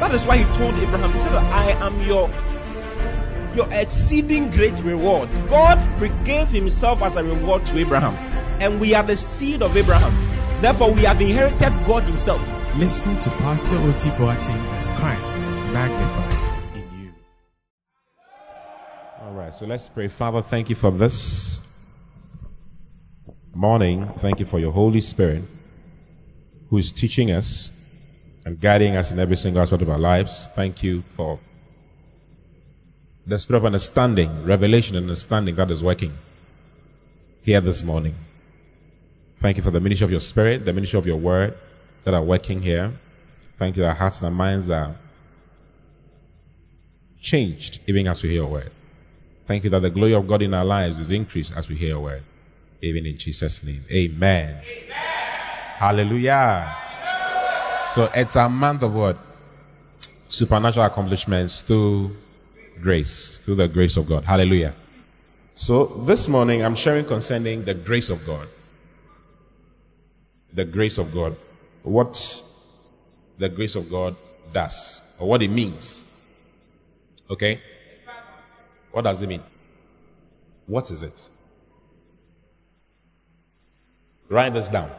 that is why He told Abraham, He said, I am your your exceeding great reward. God gave Himself as a reward to Abraham, and we are the seed of Abraham. Therefore, we have inherited God Himself. Listen to Pastor Oti Boateng as Christ is magnified in you. All right, so let's pray. Father, thank you for this morning. Thank you for your Holy Spirit who is teaching us and guiding us in every single aspect of our lives. Thank you for the spirit of understanding, revelation and understanding that is working here this morning. Thank you for the ministry of your spirit, the ministry of your word that are working here. Thank you that our hearts and our minds are changed even as we hear your word. Thank you that the glory of God in our lives is increased as we hear your word. Even in Jesus' name. Amen. Amen. Hallelujah. So it's a month of what? Supernatural accomplishments through grace, through the grace of God. Hallelujah. So this morning I'm sharing concerning the grace of God the grace of God, what the grace of God does, or what it means. Okay? What does it mean? What is it? Write this down.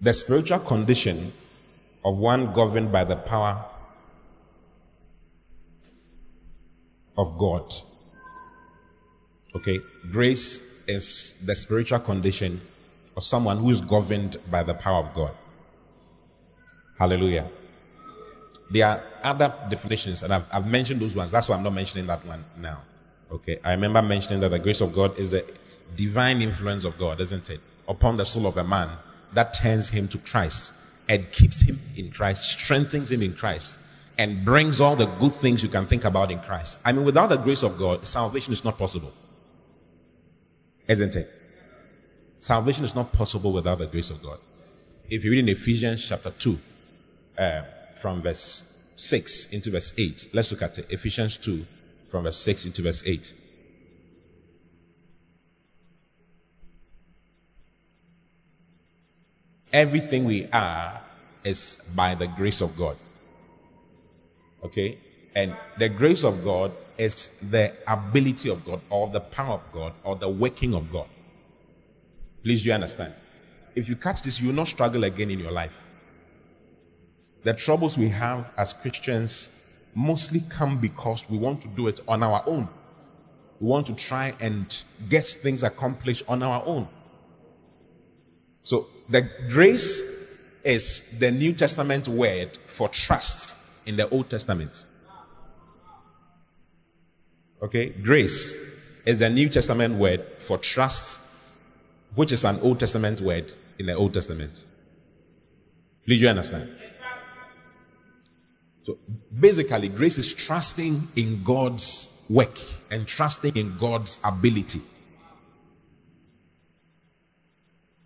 The spiritual condition of one governed by the power of God. Okay? Grace is the spiritual condition of someone who is governed by the power of God. Hallelujah. There are other definitions, and I've, I've, mentioned those ones. That's why I'm not mentioning that one now. Okay. I remember mentioning that the grace of God is the divine influence of God, isn't it? Upon the soul of a man that turns him to Christ and keeps him in Christ, strengthens him in Christ, and brings all the good things you can think about in Christ. I mean, without the grace of God, salvation is not possible. Isn't it? Salvation is not possible without the grace of God. If you read in Ephesians chapter 2, uh, from verse 6 into verse 8, let's look at it. Ephesians 2, from verse 6 into verse 8. Everything we are is by the grace of God. Okay? And the grace of God is the ability of God or the power of God or the working of God. Please, you understand? If you catch this, you will not struggle again in your life. The troubles we have as Christians mostly come because we want to do it on our own. We want to try and get things accomplished on our own. So the grace is the New Testament word for trust in the Old Testament. Okay? Grace is the New Testament word for trust, which is an Old Testament word in the Old Testament. Do you understand? So basically, grace is trusting in God's work and trusting in God's ability.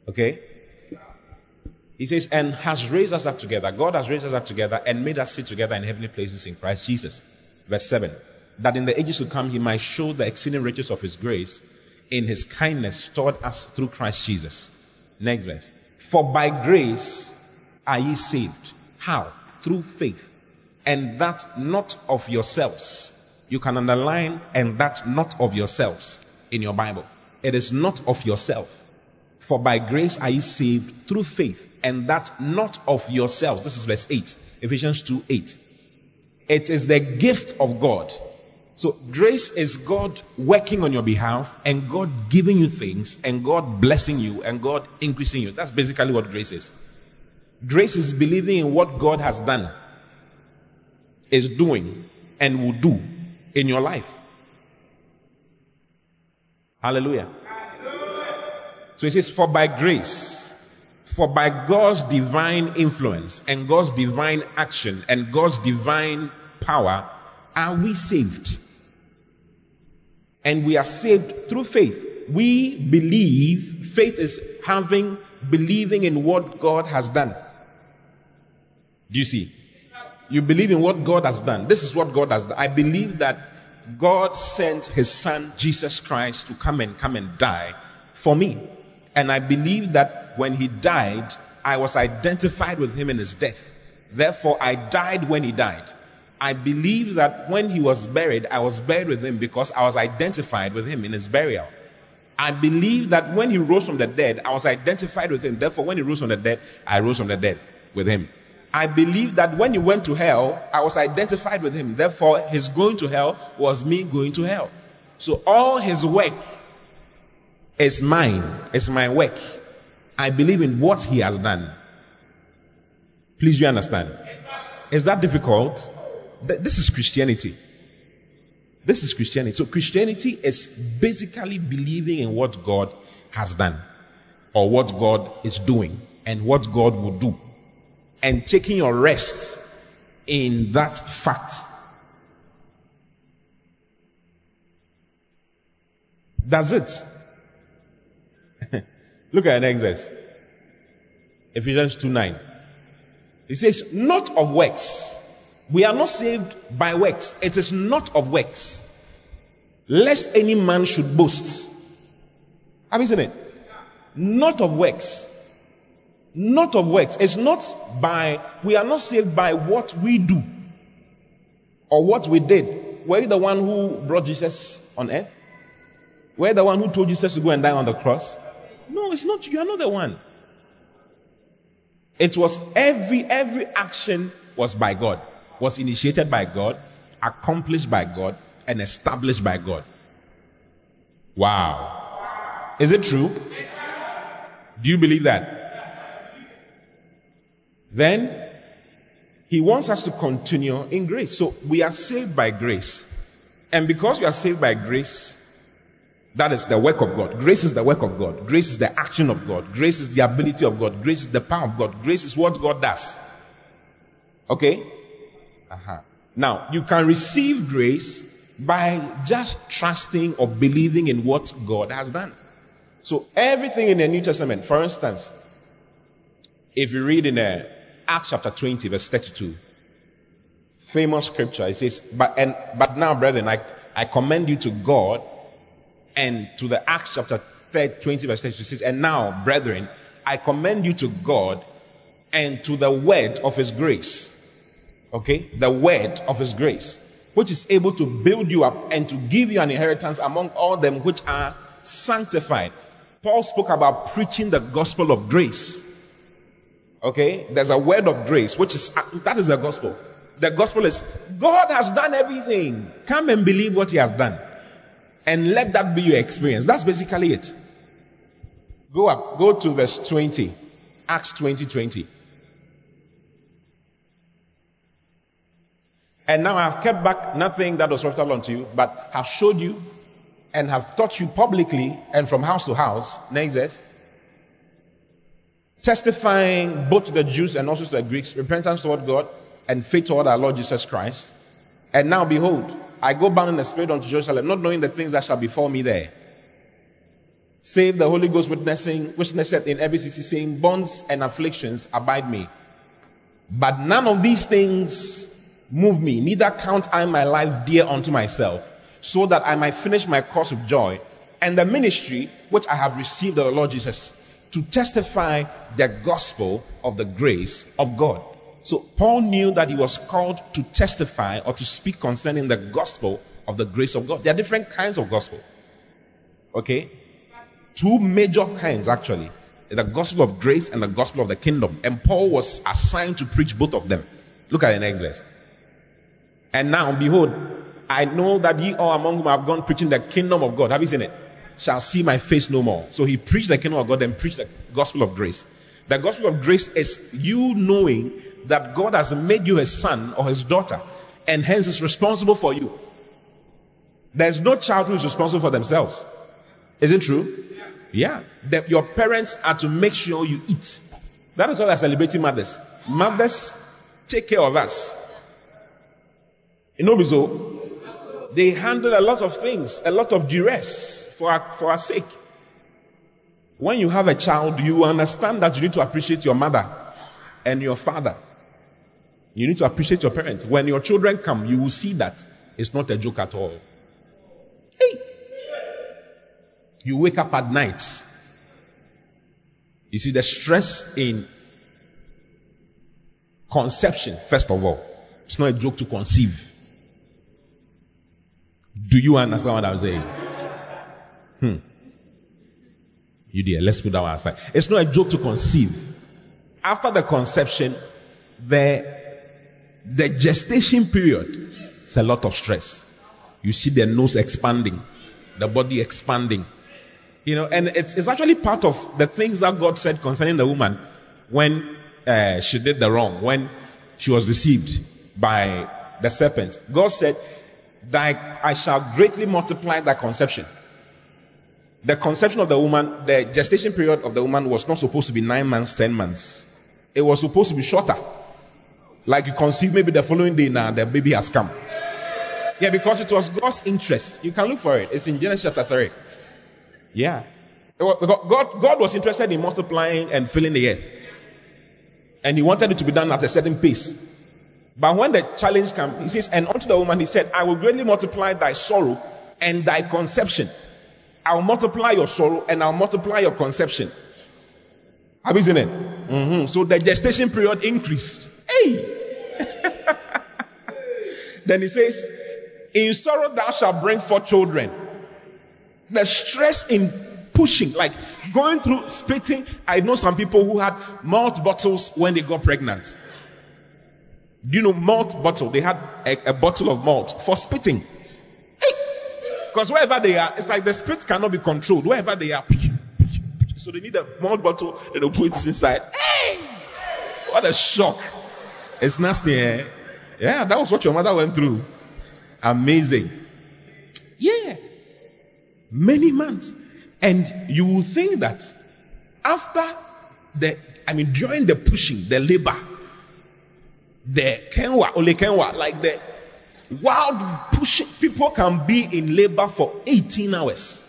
Okay? He says, and has raised us up together. God has raised us up together and made us sit together in heavenly places in Christ Jesus. Verse 7 that in the ages to come he might show the exceeding riches of his grace in his kindness toward us through Christ Jesus. Next verse. For by grace are ye saved. How? Through faith. And that not of yourselves. You can underline and that not of yourselves in your Bible. It is not of yourself. For by grace are ye saved through faith and that not of yourselves. This is verse 8. Ephesians 2 8. It is the gift of God so grace is God working on your behalf and God giving you things and God blessing you and God increasing you. That's basically what grace is. Grace is believing in what God has done, is doing, and will do in your life. Hallelujah. Hallelujah. So it says, For by grace For by God's divine influence and God's divine action and God's divine power are we saved. And we are saved through faith. We believe, faith is having, believing in what God has done. Do you see? You believe in what God has done. This is what God has done. I believe that God sent his son, Jesus Christ, to come and come and die for me. And I believe that when he died, I was identified with him in his death. Therefore, I died when he died. I believe that when he was buried, I was buried with him because I was identified with him in his burial. I believe that when he rose from the dead, I was identified with him. Therefore, when he rose from the dead, I rose from the dead with him. I believe that when he went to hell, I was identified with him. Therefore, his going to hell was me going to hell. So all his work is mine. It's my work. I believe in what he has done. Please, you understand? Is that difficult? This is Christianity. This is Christianity. So Christianity is basically believing in what God has done or what God is doing and what God will do and taking your rest in that fact. That's it. Look at the next verse. Ephesians 2 9. It says, Not of works. We are not saved by works. It is not of works. Lest any man should boast. Have you seen it? Not of works. Not of works. It's not by, we are not saved by what we do or what we did. Were you the one who brought Jesus on earth? Were you the one who told Jesus to go and die on the cross? No, it's not you. are not the one. It was every, every action was by God, was initiated by God, accomplished by God, and established by God. Wow. Is it true? Do you believe that? then he wants us to continue in grace. So we are saved by grace. And because we are saved by grace, that is the work of God. Grace is the work of God. Grace is the action of God. Grace is the ability of God. Grace is the power of God. Grace is what God does. Okay? Uh-huh. Now, you can receive grace by just trusting or believing in what God has done. So everything in the New Testament, for instance, if you read in a Acts chapter 20, verse 32. Famous scripture. It says, but, and, but now, brethren, I, I commend you to God and to the Acts chapter 3, 20, verse 32 says, and now, brethren, I commend you to God and to the word of his grace. Okay? The word of his grace, which is able to build you up and to give you an inheritance among all them which are sanctified. Paul spoke about preaching the gospel of grace. Okay? There's a word of grace, which is, that is the gospel. The gospel is, God has done everything. Come and believe what He has done. And let that be your experience. That's basically it. Go up, go to verse 20. Acts 20 20. And now I have kept back nothing that was referred unto you, but have showed you and have taught you publicly and from house to house. Next verse testifying both to the Jews and also to the Greeks, repentance toward God and faith toward our Lord Jesus Christ. And now behold, I go bound in the spirit unto Jerusalem, not knowing the things that shall befall me there. Save the Holy Ghost witnessing, witnesseth in every city, saying, Bonds and afflictions abide me. But none of these things move me, neither count I my life dear unto myself, so that I might finish my course with joy, and the ministry which I have received of the Lord Jesus to testify the gospel of the grace of God. So Paul knew that he was called to testify or to speak concerning the gospel of the grace of God. There are different kinds of gospel. Okay? Two major kinds actually. The gospel of grace and the gospel of the kingdom. And Paul was assigned to preach both of them. Look at the next verse. And now, behold, I know that ye all among whom have gone preaching the kingdom of God. Have you seen it? shall see my face no more. So he preached the kingdom of God and preached the gospel of grace. The gospel of grace is you knowing that God has made you his son or his daughter and hence is responsible for you. There's no child who is responsible for themselves. Is it true? Yeah. That your parents are to make sure you eat. That is why we are celebrating mothers. Mothers take care of us. You know, so they handle a lot of things, a lot of duress for our, for our sake. When you have a child, you understand that you need to appreciate your mother and your father. You need to appreciate your parents. When your children come, you will see that it's not a joke at all. Hey. You wake up at night. You see the stress in conception, first of all. It's not a joke to conceive. Do you understand what I'm saying? Hmm. You dear, let's put that one aside. It's not a joke to conceive. After the conception, the the gestation period is a lot of stress. You see the nose expanding, the body expanding. You know, and it's, it's actually part of the things that God said concerning the woman when uh, she did the wrong, when she was deceived by the serpent. God said, I shall greatly multiply thy conception. The conception of the woman, the gestation period of the woman was not supposed to be nine months, ten months. It was supposed to be shorter. Like you conceive maybe the following day now, the baby has come. Yeah, because it was God's interest. You can look for it. It's in Genesis chapter 3. Yeah. God, God was interested in multiplying and filling the earth. And he wanted it to be done at a certain pace. But when the challenge came, he says, And unto the woman he said, I will greatly multiply thy sorrow and thy conception. I'll multiply your sorrow and I'll multiply your conception. Have you seen it? Mm-hmm. So the gestation period increased. Then he says, In sorrow thou shalt bring forth children. The stress in pushing, like going through spitting. I know some people who had malt bottles when they got pregnant. Do you know malt bottle? They had a, a bottle of malt for spitting. Because wherever they are, it's like the spit cannot be controlled. Wherever they are. So they need a malt bottle and they'll put it inside. Hey! What a shock. It's nasty, eh? Yeah, that was what your mother went through. Amazing. Yeah. Many months. And you will think that after the, I mean, during the pushing, the labor, the kenwa, only kenwa, like the wild pushing, people can be in labor for 18 hours.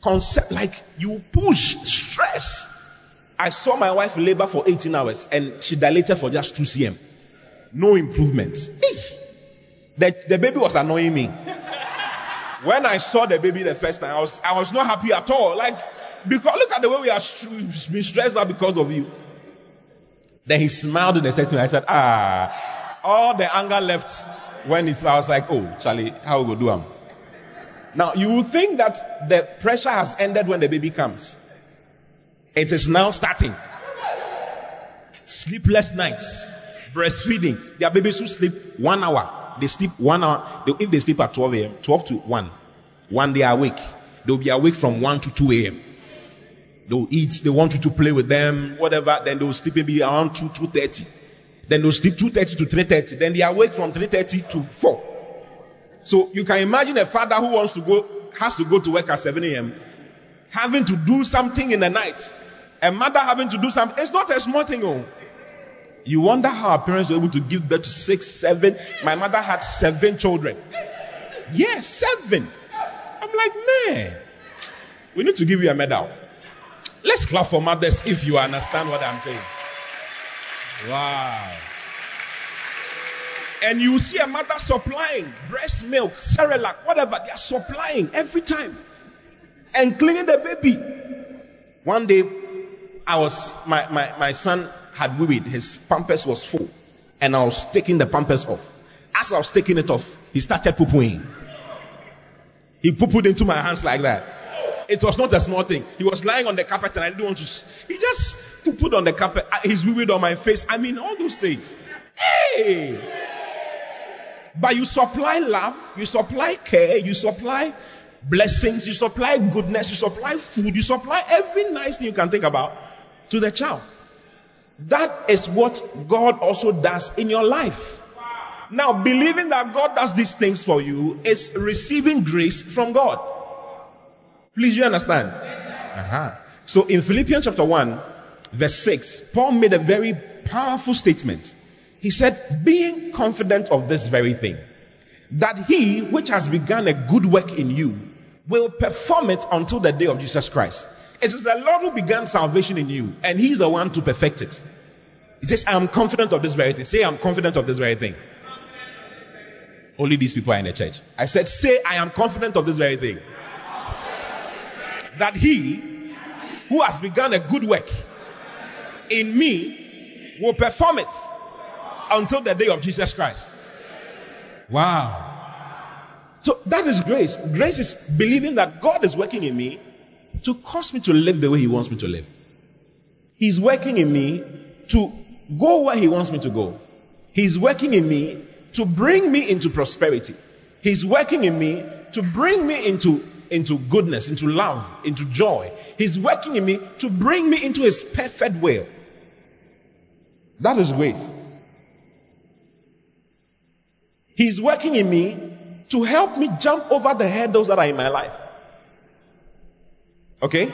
Concept, like you push, stress. I saw my wife labor for 18 hours and she dilated for just 2 cm. No improvement. The, the baby was annoying me. When I saw the baby the first time, I was, I was not happy at all. Like, because look at the way we are been stressed out because of you. Then he smiled and said to me, I said, ah, all the anger left when it's, I was like, oh, Charlie, how we go do them? Now, you will think that the pressure has ended when the baby comes. It is now starting. Sleepless nights, breastfeeding. There are babies who sleep one hour. They sleep one hour. They, if they sleep at 12 a.m., 12 to 1, one they are awake. They'll be awake from 1 to 2 a.m. They'll eat. They want you to play with them, whatever. Then they'll sleep maybe around 2, 2.30. Then they'll sleep 2.30 to 3.30. Then they are awake from 3.30 to 4. So you can imagine a father who wants to go, has to go to work at 7 a.m., having to do something in the night. A mother having to do something. It's not a small thing, oh. You wonder how our parents were able to give birth to six, seven. My mother had seven children. Yes, seven. I'm like, man, we need to give you a medal. Let's clap for mothers if you understand what I'm saying. Wow. And you see a mother supplying breast milk, Cerelac, whatever, they are supplying every time. And cleaning the baby. One day, I was, my, my, my son had weed, his pampers was full. And I was taking the pampers off. As I was taking it off, he started pooping. He pooped into my hands like that. It was not a small thing. He was lying on the carpet and I didn't want to. He just put on the carpet. His weed on my face. I mean, all those things. Hey! But you supply love, you supply care, you supply blessings, you supply goodness, you supply food, you supply every nice thing you can think about to the child. That is what God also does in your life. Now, believing that God does these things for you is receiving grace from God. Please, you understand? Uh-huh. So in Philippians chapter 1, verse 6, Paul made a very powerful statement. He said, being confident of this very thing, that he which has begun a good work in you will perform it until the day of Jesus Christ. It is the Lord who began salvation in you, and He's the one to perfect it. He says, I am confident of this very thing. Say, I'm confident of this very thing. Only these people are in the church. I said, say, I am confident of this very thing. That He who has begun a good work in me will perform it until the day of Jesus Christ. Wow. So that is grace. Grace is believing that God is working in me to cause me to live the way He wants me to live. He's working in me to go where He wants me to go. He's working in me to bring me into prosperity. He's working in me to bring me into, into goodness, into love, into joy. He's working in me to bring me into His perfect will. That is grace. He's working in me to help me jump over the hurdles that are in my life. Okay?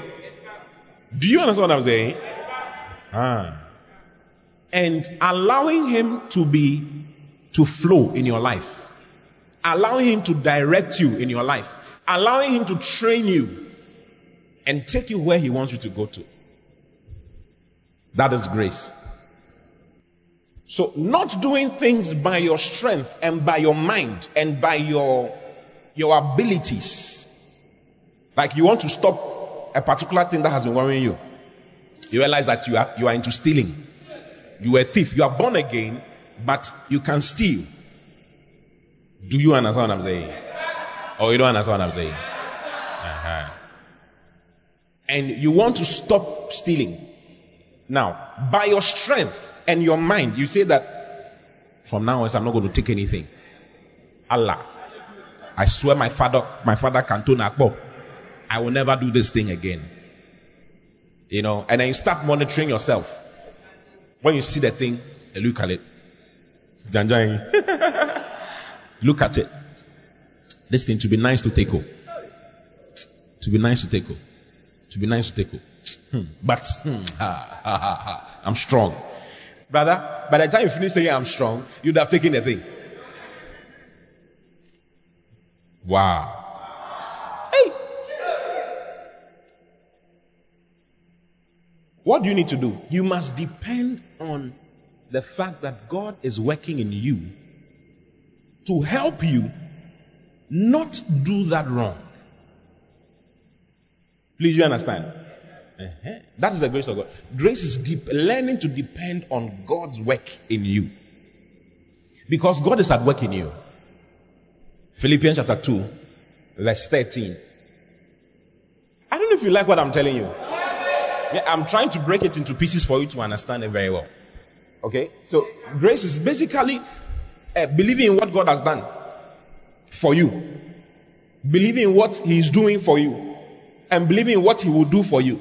Do you understand what I'm saying? Ah. And allowing him to be, to flow in your life. Allowing him to direct you in your life. Allowing him to train you and take you where he wants you to go to. That is grace. So, not doing things by your strength and by your mind and by your, your abilities. Like you want to stop a particular thing that has been worrying you. You realize that you are, you are into stealing. You are a thief. You are born again, but you can steal. Do you understand what I'm saying? Or you don't understand what I'm saying? Uh-huh. And you want to stop stealing. Now, by your strength, and your mind, you say that from now on, I'm not going to take anything. Allah. I swear my father, my father Canton Akbo, I will never do this thing again. You know, and then you start monitoring yourself. When you see the thing, you look at it. look at it. This thing to be nice to take home. To be nice to take home. To be nice to take home. Hmm. But hmm, ha, ha, ha, I'm strong. Brother, by the time you finish saying I'm strong, you'd have taken the thing. Wow. What do you need to do? You must depend on the fact that God is working in you to help you not do that wrong. Please, you understand? Uh-huh. That is the grace of God. Grace is deep, learning to depend on God's work in you. Because God is at work in you. Philippians chapter 2, verse 13. I don't know if you like what I'm telling you. Yeah, I'm trying to break it into pieces for you to understand it very well. Okay? So, grace is basically uh, believing in what God has done for you, believing in what He is doing for you, and believing in what He will do for you.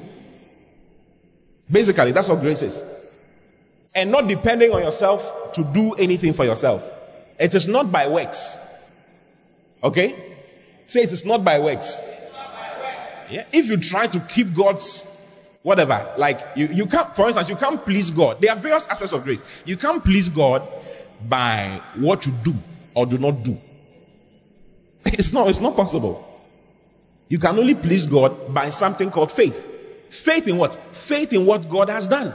Basically, that's what grace is. And not depending on yourself to do anything for yourself. It is not by works. Okay? Say it is not by works. Yeah. If you try to keep God's whatever, like you, you can't, for instance, you can't please God. There are various aspects of grace. You can't please God by what you do or do not do. It's not, it's not possible. You can only please God by something called faith. Faith in what? Faith in what God has done.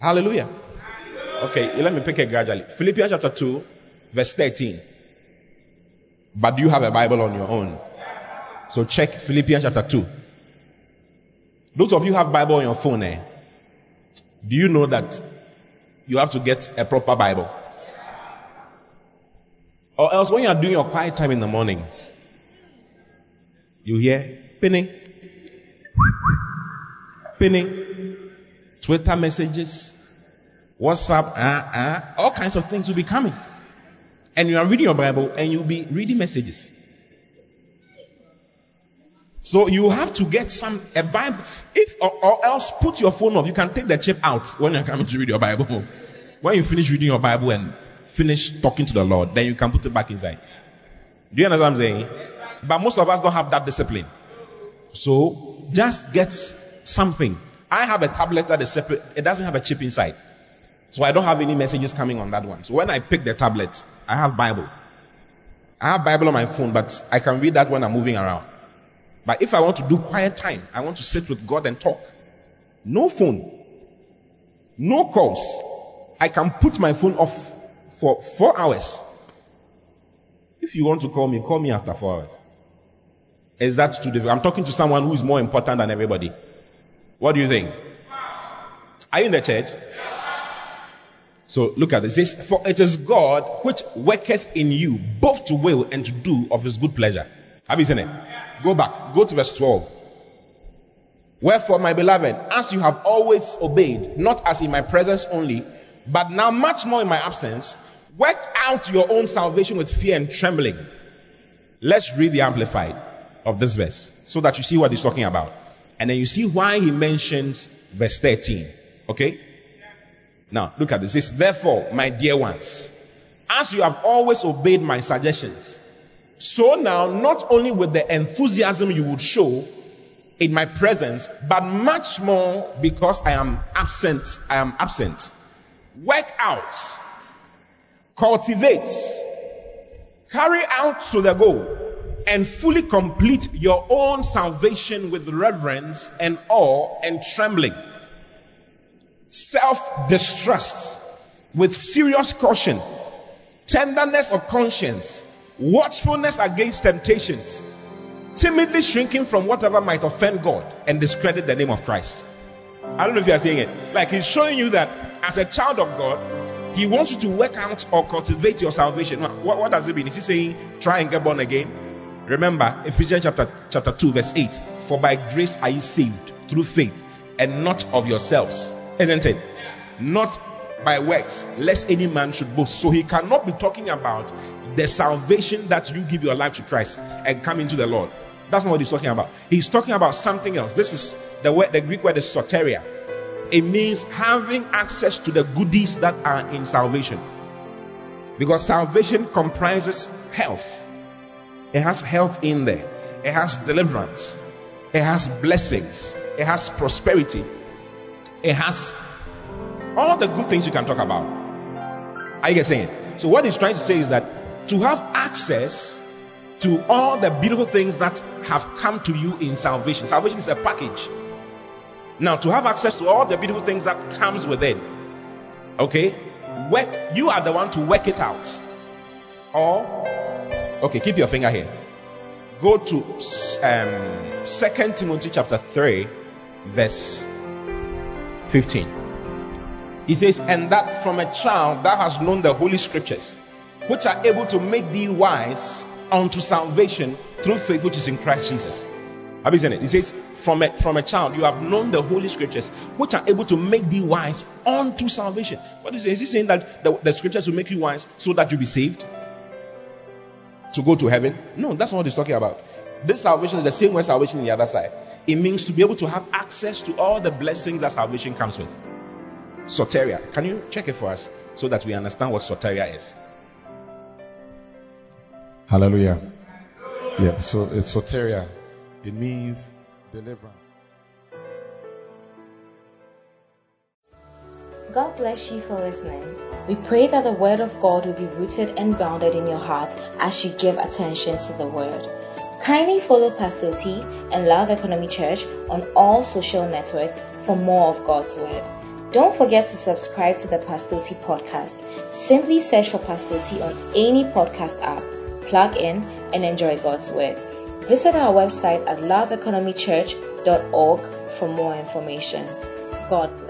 Hallelujah. Okay, let me pick it gradually. Philippians chapter 2, verse 13. But do you have a Bible on your own? So check Philippians chapter 2. Those of you have Bible on your phone, eh? Do you know that you have to get a proper Bible? Or else when you are doing your quiet time in the morning, you hear pinning, pinning, Twitter messages, WhatsApp, uh, uh, all kinds of things will be coming. And you are reading your Bible and you'll be reading messages. So you have to get some a Bible. If or, or, else put your phone off. You can take the chip out when you're coming to read your Bible. When you finish reading your Bible and finish talking to the Lord, then you can put it back inside. Do you understand what I'm saying? But most of us don't have that discipline. So just get something. I have a tablet that is separate. It doesn't have a chip inside. So I don't have any messages coming on that one. So when I pick the tablet, I have Bible. I have Bible on my phone, but I can read that when I'm moving around. But if I want to do quiet time, I want to sit with God and talk. No phone. No calls. I can put my phone off for four hours. If you want to call me, call me after four hours. Is that too difficult? I'm talking to someone who is more important than everybody. What do you think? Are you in the church? So look at this. It says, For it is God which worketh in you both to will and to do of his good pleasure. Have you seen it? Go back. Go to verse 12. Wherefore, my beloved, as you have always obeyed, not as in my presence only, but now much more in my absence, work out your own salvation with fear and trembling. Let's read the amplified of this verse so that you see what he's talking about. And then you see why he mentions verse 13. Okay? Now, look at this. It says, Therefore, my dear ones, as you have always obeyed my suggestions, so now, not only with the enthusiasm you would show in my presence, but much more because I am absent, I am absent. Work out, cultivate, carry out to the goal, and fully complete your own salvation with reverence and awe and trembling. Self distrust with serious caution, tenderness of conscience, watchfulness against temptations, timidly shrinking from whatever might offend God and discredit the name of Christ. I don't know if you are saying it. Like he's showing you that as a child of God, he wants you to work out or cultivate your salvation. What, what does it mean? Is he saying try and get born again? Remember Ephesians chapter, chapter 2, verse 8. For by grace are you saved through faith and not of yourselves. Isn't it? Not by works, lest any man should boast. So he cannot be talking about the salvation that you give your life to Christ and come into the Lord. That's not what he's talking about. He's talking about something else. This is the word, the Greek word is soteria. It means having access to the goodies that are in salvation. Because salvation comprises health. It has health in there. It has deliverance. It has blessings. It has prosperity. It has all the good things you can talk about. Are you getting it? So what he's trying to say is that to have access to all the beautiful things that have come to you in salvation. Salvation is a package. Now, to have access to all the beautiful things that comes within, okay, work. You are the one to work it out. Or, okay, keep your finger here. Go to um, Second Timothy chapter three, verse fifteen. He says, "And that from a child that has known the holy scriptures." Which are able to make thee wise unto salvation through faith which is in Christ Jesus. Have you seen it? He says, from a, from a child, you have known the Holy Scriptures, which are able to make thee wise unto salvation. What is saying? Is he saying that the, the Scriptures will make you wise so that you be saved? To go to heaven? No, that's not what he's talking about. This salvation is the same way salvation in the other side. It means to be able to have access to all the blessings that salvation comes with. Soteria. Can you check it for us so that we understand what soteria is? Hallelujah. Yeah, so it's soteria. It means deliverance. God bless you for listening. We pray that the Word of God will be rooted and grounded in your heart as you give attention to the Word. Kindly follow Pastor T and Love Economy Church on all social networks for more of God's Word. Don't forget to subscribe to the Pastor T podcast. Simply search for Pastor T on any podcast app plug in, and enjoy God's Word. Visit our website at loveeconomychurch.org for more information. God bless.